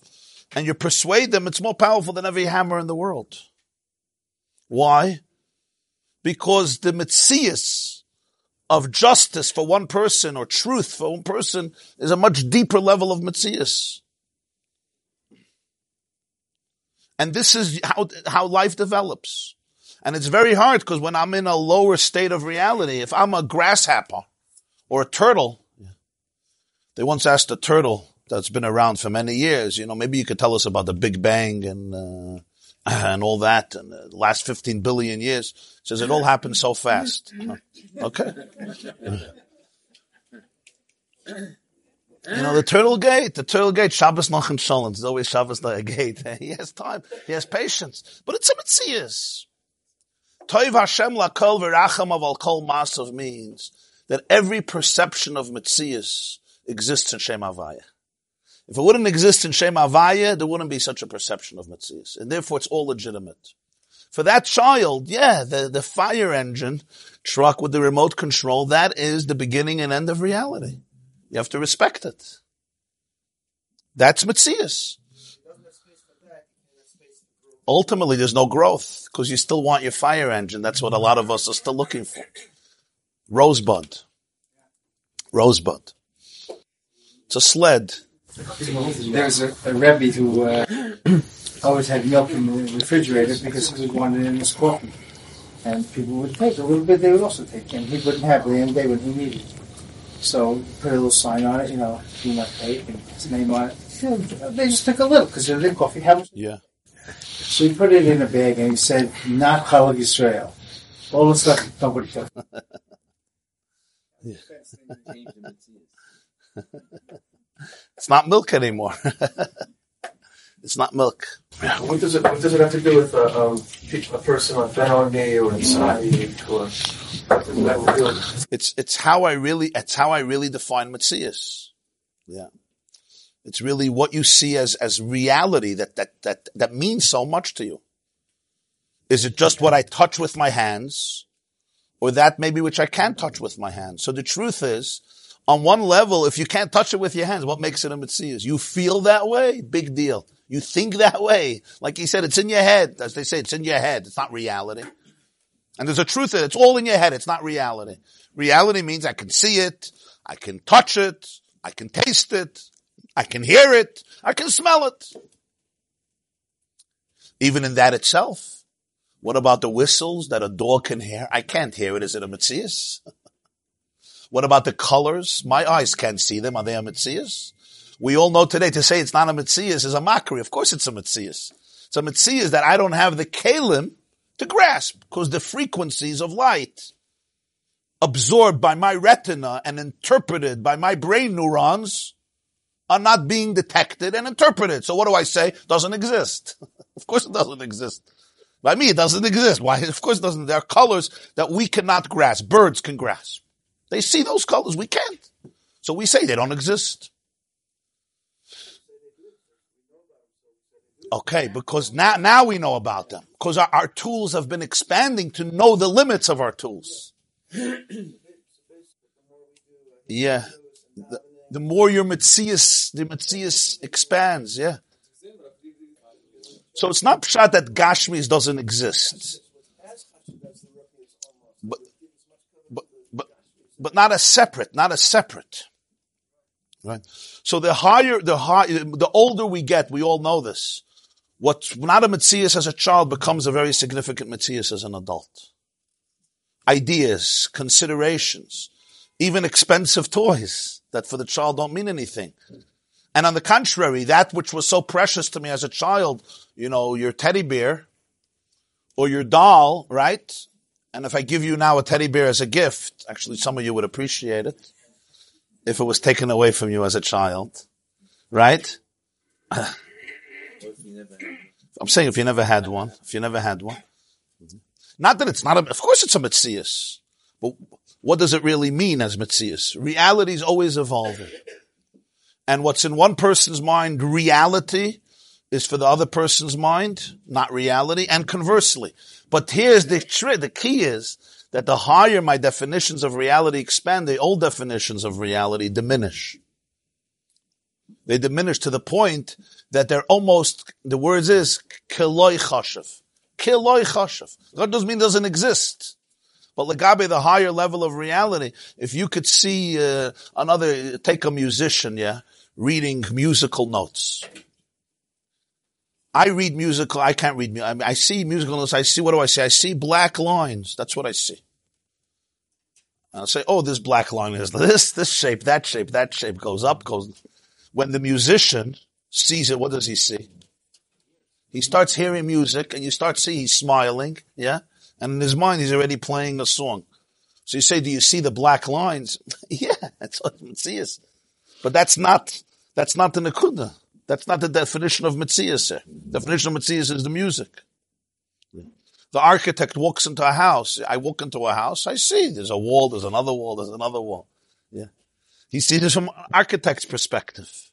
and you persuade them, it's more powerful than every hammer in the world. Why? Because the mitzias of justice for one person or truth for one person is a much deeper level of mitzias. And this is how, how life develops. And it's very hard because when I'm in a lower state of reality, if I'm a grasshopper or a turtle, they once asked a turtle, that's been around for many years. You know, maybe you could tell us about the Big Bang and uh, <clears throat> and all that and the last 15 billion years. Says it all happened so fast. <laughs> Okay. You know, the turtle gate, the turtle gate, Shabbos Nachem Shalom. There's always Shabbos a gate. <laughs> He has time. He has patience. But it's a mitzias. Toiv Hashem lakol v'racham aval kol masav means that every perception of mitzias exists in Shem Havaya. If it wouldn't exist in Shem Havaya, there wouldn't be such a perception of Metzias. And therefore it's all legitimate. For that child, yeah, the, the fire engine truck with the remote control, that is the beginning and end of reality. You have to respect it. That's Metzias. Ultimately, there's no growth because you still want your fire engine. That's what a lot of us are still looking for. Rosebud. Rosebud. It's a sled. There's a, a Rebbe who uh, <clears throat> always had milk in the refrigerator because he wanted it in his coffee. And people would take a little bit, they would also take, and he wouldn't have it in the day when he needed it. So put a little sign on it, you know, do not take, and his name on it. They just took a little because they're in coffee house. Yeah. So he put it in a bag and he said, not Chalav Yisrael. All the stuff nobody took. <laughs> <laughs> It's not milk anymore. <laughs> It's not milk. What does it What does it have to do with a, um, a person on Benoni or inside or what does it have to do with? It's it's how I really it's how I really define Metzias. Yeah. It's really what you see as as reality that that that that means so much to you. Is it just what I touch with my hands, or that maybe which I can't touch with my hands? So the truth is, on one level, if you can't touch it with your hands, what makes it a mitzvah? You feel that way, big deal. You think that way, like he said, it's in your head. As they say, it's in your head. It's not reality. And there's a truth that it's all in your head. It's not reality. Reality means I can see it, I can touch it, I can taste it, I can hear it, I can smell it. Even in that itself, what about the whistles that a dog can hear? I can't hear it. Is it a Metzias? What about the colors? My eyes can't see them. Are they a Metzias? We all know today to say it's not a Metzias is a mockery. Of course it's a Metzias. It's a Metzias that I don't have the kalim to grasp because the frequencies of light absorbed by my retina and interpreted by my brain neurons are not being detected and interpreted. So what do I say? Doesn't exist. <laughs> of course it doesn't exist. By me, it doesn't exist. Why? <laughs> Of course it doesn't. There are colors that we cannot grasp. Birds can grasp. They see those colors. We can't. So we say they don't exist. Okay, because now, now we know about them. Because our, our tools have been expanding to know the limits of our tools. Yeah. The, the more your Metzias, the Metzias expands, yeah. So it's not pshat that Gashmis doesn't exist. But, but, but, not as separate, not as separate. Right? So the higher, the high, the older we get, we all know this. What's not a Metzias as a child becomes a very significant Metzias as an adult. Ideas, considerations, even expensive toys that for the child don't mean anything. And on the contrary, that which was so precious to me as a child, you know, your teddy bear or your doll, right? And if I give you now a teddy bear as a gift, actually some of you would appreciate it if it was taken away from you as a child, right? <sighs> I'm saying if you never had one, if you never had one. Not that it's not a, of course it's a Metzias. But what does it really mean as Metzias? Reality is always evolving. And what's in one person's mind, reality, is for the other person's mind, not reality, and conversely. But here's the trick, the key is that the higher my definitions of reality expand, the old definitions of reality diminish. They diminish to the point that they're almost, the words is, kiloi chashav. Kiloi chashav. God doesn't mean doesn't exist. But legabe, the higher level of reality, if you could see uh, another, take a musician, yeah, reading musical notes. I read musical, I can't read, I, mean, I see musical notes, I see, what do I see? I see black lines. That's what I see. I'll say, oh, this black line is this, this shape, that shape, that shape goes up, goes. When the musician sees it, what does he see? He starts hearing music and you start seeing he's smiling, yeah? And in his mind, he's already playing a song. So you say, do you see the black lines? <laughs> yeah, that's what Metzias. But that's not, that's not the Nakuda. That's not the definition of. The definition of Metzias is the music. The architect walks into a house. I walk into a house. I see there's a wall. There's another wall. There's another wall. Yeah. He sees this from architect's perspective.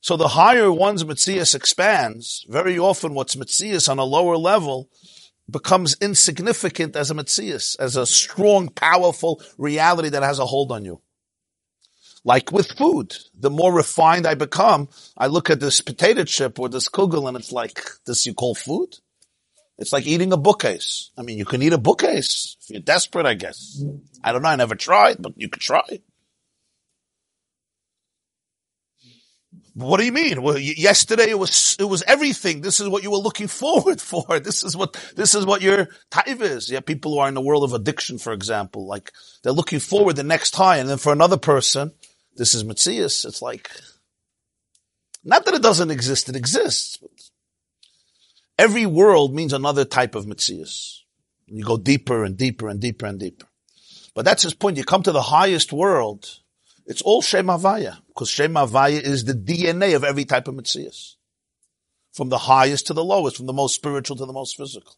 So the higher one's Metzias expands, very often what's Metzias on a lower level becomes insignificant as a Metzias, as a strong, powerful reality that has a hold on you. Like with food, the more refined I become, I look at this potato chip or this kugel and it's like, this you call food? It's like eating a bookcase. I mean, you can eat a bookcase if you're desperate, I guess. I don't know. I never tried, but you could try. What do you mean? Well, yesterday it was it was everything. This is what you were looking <laughs> forward for. This is what this is what your taiv is. Yeah, people who are in the world of addiction, for example, like they're looking forward the next high, and then for another person, this is Metzias. It's like not that it doesn't exist; it exists. Every world means another type of Metzias. You go deeper and deeper and deeper and deeper. But that's his point. You come to the highest world it's all Shem Havaya, because Shem Havaya is the DNA of every type of Metzias. From the highest to the lowest, from the most spiritual to the most physical.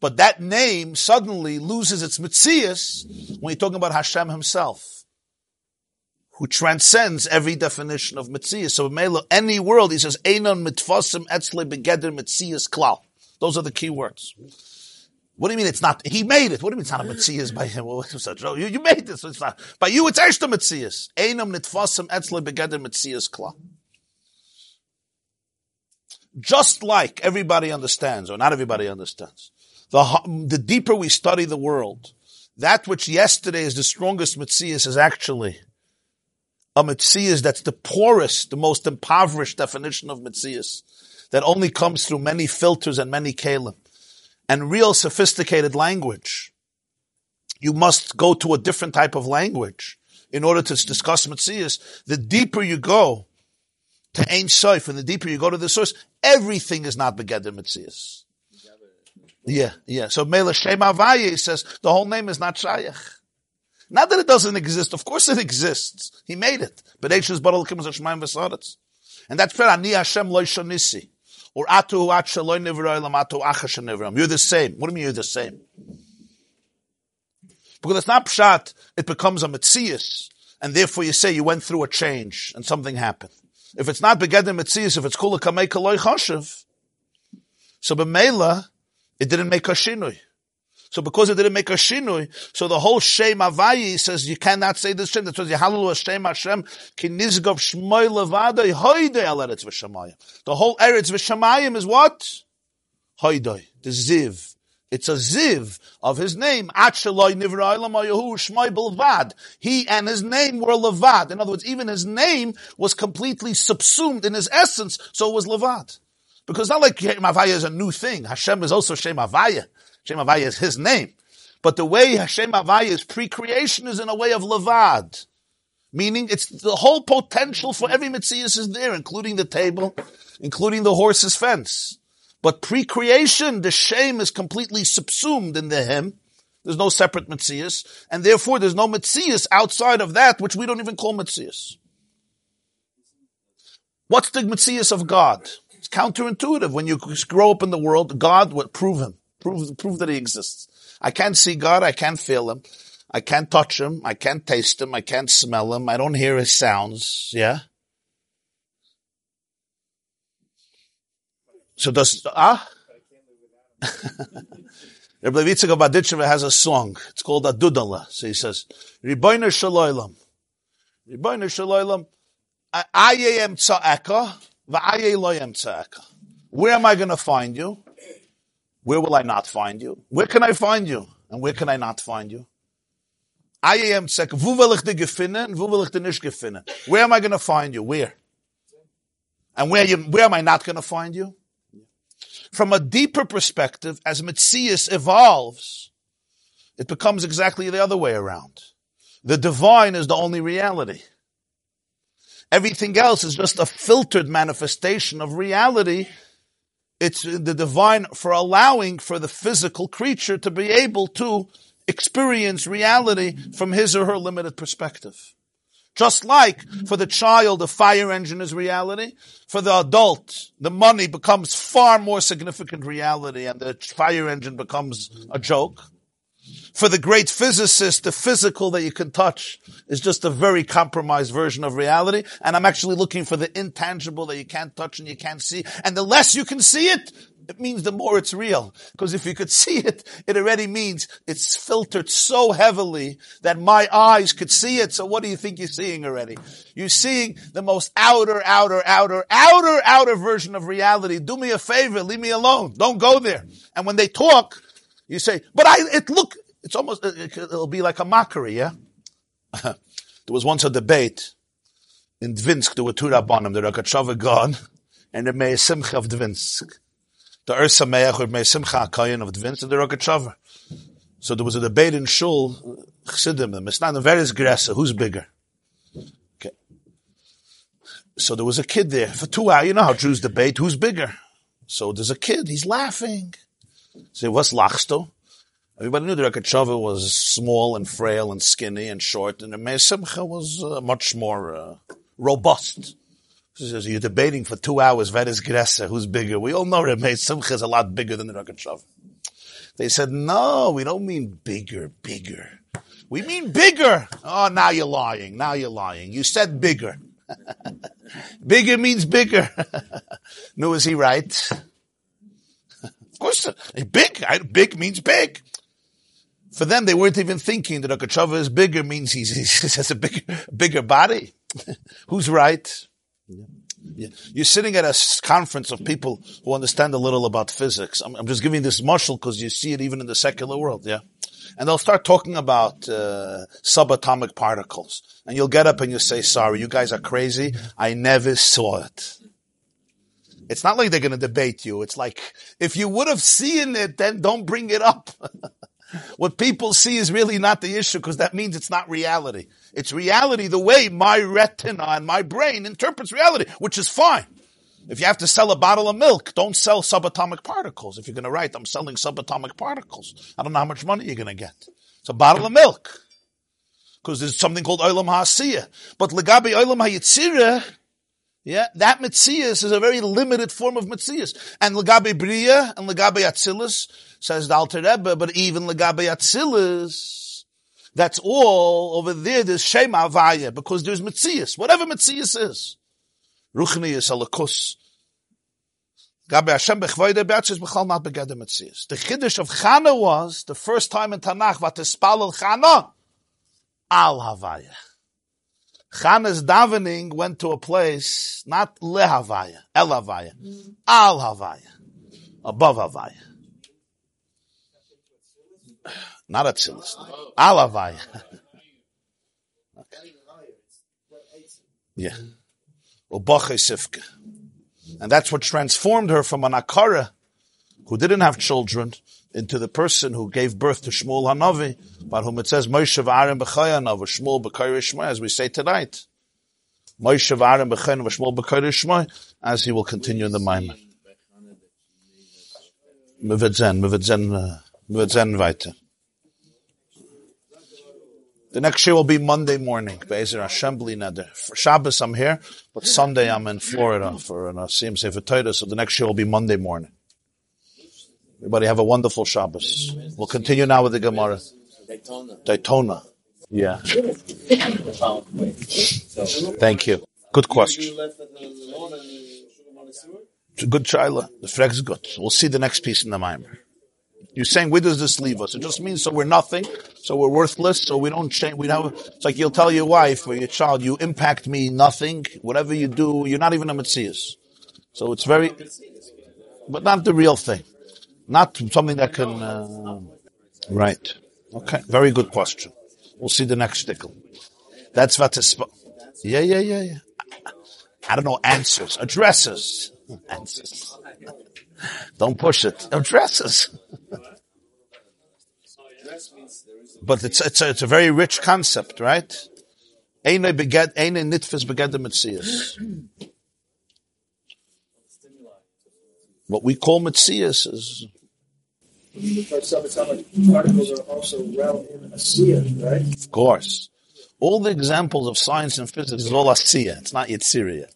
But that name suddenly loses its mitzias when you're talking about Hashem himself, who transcends every definition of mitzias. So Mela, any world, he says, Einon mitfasim etzle begeder mitzias klal. Those are the key words. What do you mean it's not? He made it. What do you mean it's not a mitzias by him? <laughs> You, you made this. It's not. By you, it's extra mitzias. Einon mitfasim etzle begeder mitzias klal. Just like everybody understands, or not everybody understands, the, the deeper we study the world, that which yesterday is the strongest mitzias is actually a mitzias that's the poorest, the most impoverished definition of mitzias that only comes through many filters and many kalim and real sophisticated language. You must go to a different type of language in order to discuss mitzias. The deeper you go to Ein Sof and the deeper you go to the source, everything is not begeder mitzias. Yeah, yeah. So Mela Shem Avaye says the whole name is not Shayach. Not that it doesn't exist. Of course it exists. He made it. But Eishus Baral Kim Shemaim Vesaretz. And that's fair. Ani Hashem Lo Shonisi. Or Atu At Shaloi Nivroilam. You're the same. What do you mean you're the same? Because it's not pshat, it becomes a mitzias. And therefore you say you went through a change and something happened. If it's not begedim mitzias, if it's kula kamei kaloi choshev, so b'meila, it didn't make a shinui. So because it didn't make a shinui, so the whole Shem Avayi says you cannot say this Shem. That says Yehalelu Hashem Hashem ki nizgov shmoy levadoi hoidoi al eretz v'shamayim. The whole eretz v'shamayim is what? Hoidoi. The ziv. It's a ziv of his name. He and his name were levad. In other words, even his name was completely subsumed in his essence, so it was levad. Because not like Shem is a new thing. Hashem is also Shem Havaya. Shem Havaya is his name. But the way Hashem Havaya is pre-creation is in a way of Levad. Meaning it's the whole potential for every Mitzias is there, including the table, including the horse's fence. But pre-creation, the shame is completely subsumed in the him. There's no separate Mitzias, and therefore there's no Mitzias outside of that, which we don't even call Mitzias. What's the Mitzias of God? It's counterintuitive. When you grow up in the world, God would prove him, prove, prove that he exists. I can't see God. I can't feel him. I can't touch him. I can't taste him. I can't smell him. I don't hear his sounds. Yeah. So does, ah? <laughs> Rabbi of Badicheva has a song. It's called A Dudele. So he says, Riboiner Shaloilam. Riboiner Shaloilam. I am tza'eka. Where am I going to find you? Where will I not find you? Where can I find you? And where can I not find you? I am gefinnen? Where am I going to find you? Where? And where, you, where am I not going to find you? From a deeper perspective, as Metzias evolves, it becomes exactly the other way around. The divine is the only reality. Everything else is just a filtered manifestation of reality. It's the divine for allowing for the physical creature to be able to experience reality from his or her limited perspective. Just like for the child, the fire engine is reality. For the adult, the money becomes far more significant reality and the fire engine becomes a joke. For the great physicist, the physical that you can touch is just a very compromised version of reality. And I'm actually looking for the intangible that you can't touch and you can't see. And the less you can see it, it means the more it's real. Because if you could <laughs> see it, it already means it's filtered so heavily that my eyes could see it. So what do you think you're seeing already? You're seeing the most outer, outer, outer, outer, outer version of reality. Do me a favor, leave me alone. Don't go there. And when they talk, you say, but I, it look, it's almost, it'll be like a mockery, yeah? <laughs> there was once a debate in Dvinsk, there were two Rabbanim, the Rogatchover Gaon, and the Meir Simcha of Dvinsk. The Ur Sameach or Meir Simcha of Dvinsk, and the Rogatchover. So there was a debate in Shul, Chassidim, the Misnan, various Gressa, who's bigger? Okay. So there was a kid there for two hours. You know how Jews debate, who's bigger? So there's a kid, he's laughing. Say, what's lachsto? Everybody knew the Rogatchover was small and frail and skinny and short, and the Meir Simcha was uh, much more uh, robust. So you're debating for two hours, Vedas Gressa, who's bigger? We all know Rameh Simcha is a lot bigger than the Rogatchover. They said, no, we don't mean bigger, bigger. We mean bigger. Oh, now you're lying. Now you're lying. You said bigger. <laughs> bigger means bigger. <laughs> no, is he right? <laughs> of course, big. Big means big. For them, they weren't even thinking that a Kachava is bigger means he's, <laughs> he has a bigger, bigger body. <laughs> Who's right? You're sitting at a conference of people who understand a little about physics. I'm, I'm just giving this marshal because you see it even in the secular world, yeah? And they'll start talking about uh, subatomic particles. And you'll get up and you'll say, sorry, you guys are crazy. I never saw it. It's not like they're going to debate you. It's like, if you would have seen it, then don't bring it up. <laughs> what people see is really not the issue because that means it's not reality. It's reality the way my retina and my brain interprets reality, which is fine. If you have to sell a bottle of milk, don't sell subatomic particles. If you're going to write, I'm selling subatomic particles. I don't know how much money you're going to get. It's a bottle of milk. Because there's something called Olam HaAsiyah. But Legabi Olam HaYitzirah, yeah, that Mitzias is a very limited form of Mitzias. And Legabi Bria and Legabi Atzilus, says the Alter Rebbe, but even Legabi Atzilus, that's all over there, there's Shema Avaya, because there's Mitzias, whatever Mitzias is. Ruchni is alakus. Gabi Hashem bechvoide be'atzis b'chal not begeder mitzias. The chiddush of Chana was, the first time in Tanakh, vatispal Chana, al Havaya. Chana's davening went to a place, not lehavaya, el Havaya, al Havaya, above Havaya. Not Atzilus, al Havaya. Yeah. Sifka. And that's what transformed her from an Akara, who didn't have children, into the person who gave birth to Shmuel Hanavi, about whom it says, Moshe v'arim b'chayanav, Shmuel b'kayr Shmoy, as we say tonight. Moshe v'arim b'chayanav, Shmuel b'kayr Shmoy, as he will continue in the Maimon. Mividzen, mividzen, uh, mividzen weiter. The next year will be Monday morning, Be'ezer Assembly Neder. For Shabbos I'm here, but Sunday I'm in Florida for an uh, Asim Sefer Torah, so the next year will be Monday morning. Everybody have a wonderful Shabbos. We'll continue now with the Gemara. Daytona. Daytona. Yeah. Thank you. Good question. Good Shaila. The frag is good. We'll see the next piece in the Mimer. You're saying, where does this leave us? It just means so we're nothing, so we're worthless, so we don't change, we have, it's like you'll tell your wife or your child, you impact me nothing, whatever you do, you're not even a Metzias. So it's very, but not the real thing. Not something that can, uh, right. Okay, very good question. We'll see the next stickle. That's what is, yeah, yeah, yeah, yeah. I don't know, answers, addresses, <laughs> answers. Don't push it. Addresses. <laughs> But it's, it's, a, it's a very rich concept, right? Eine beged, eine nitfes begedem mitzias. What we call mitzias is. Particles are also well in asiya, right? Of course. All the examples of science and physics is all asiya. It's not yet Syria.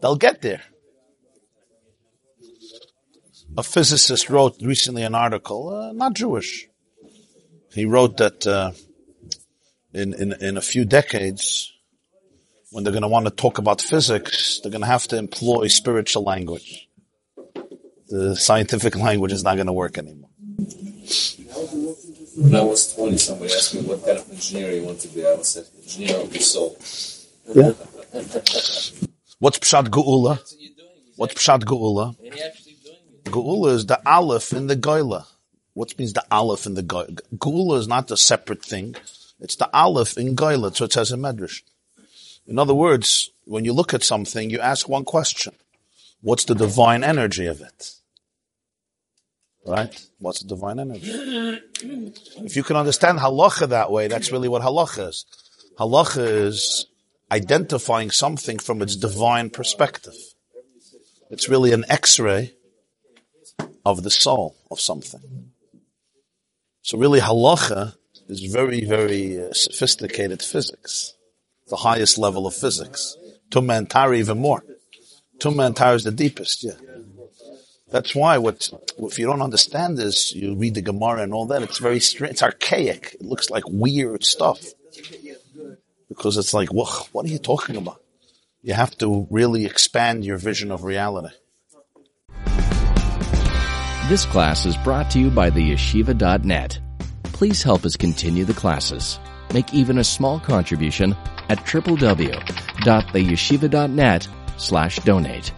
They'll get there a physicist wrote recently an article, uh, not Jewish. He wrote that uh, in, in in a few decades, when they're going to want to talk about physics, they're going to have to employ spiritual language. The scientific <laughs> language is not going to work anymore. When I was 20, somebody asked me what kind of engineer you want to be. I was said, engineer of the soul. Yeah. <laughs> What's Pshat Geula? What's Pshat Geula? Geula is the Aleph in the Goila. What means the Aleph in the Goila? Geula is not a separate thing. It's the Aleph in Goila. So it says in Medrash. In other words, when you look at something, you ask one question. What's the divine energy of it? Right? What's the divine energy? <clears throat> If you can understand halacha that way, that's really what halacha is. Halacha is identifying something from its divine perspective. It's really an x-ray of the soul of something. So really halacha is very, very uh, sophisticated physics, the highest level of physics. Tara even more. Tara is the deepest, yeah. That's why what, if you don't understand this, you read the Gemara and all that, it's very it's archaic. It looks like weird stuff. Because it's like, what, what are you talking about? You have to really expand your vision of reality. This class is brought to you by the yeshiva.net. Please help us continue the classes. Make even a small contribution at www.theyeshiva.net slash donate.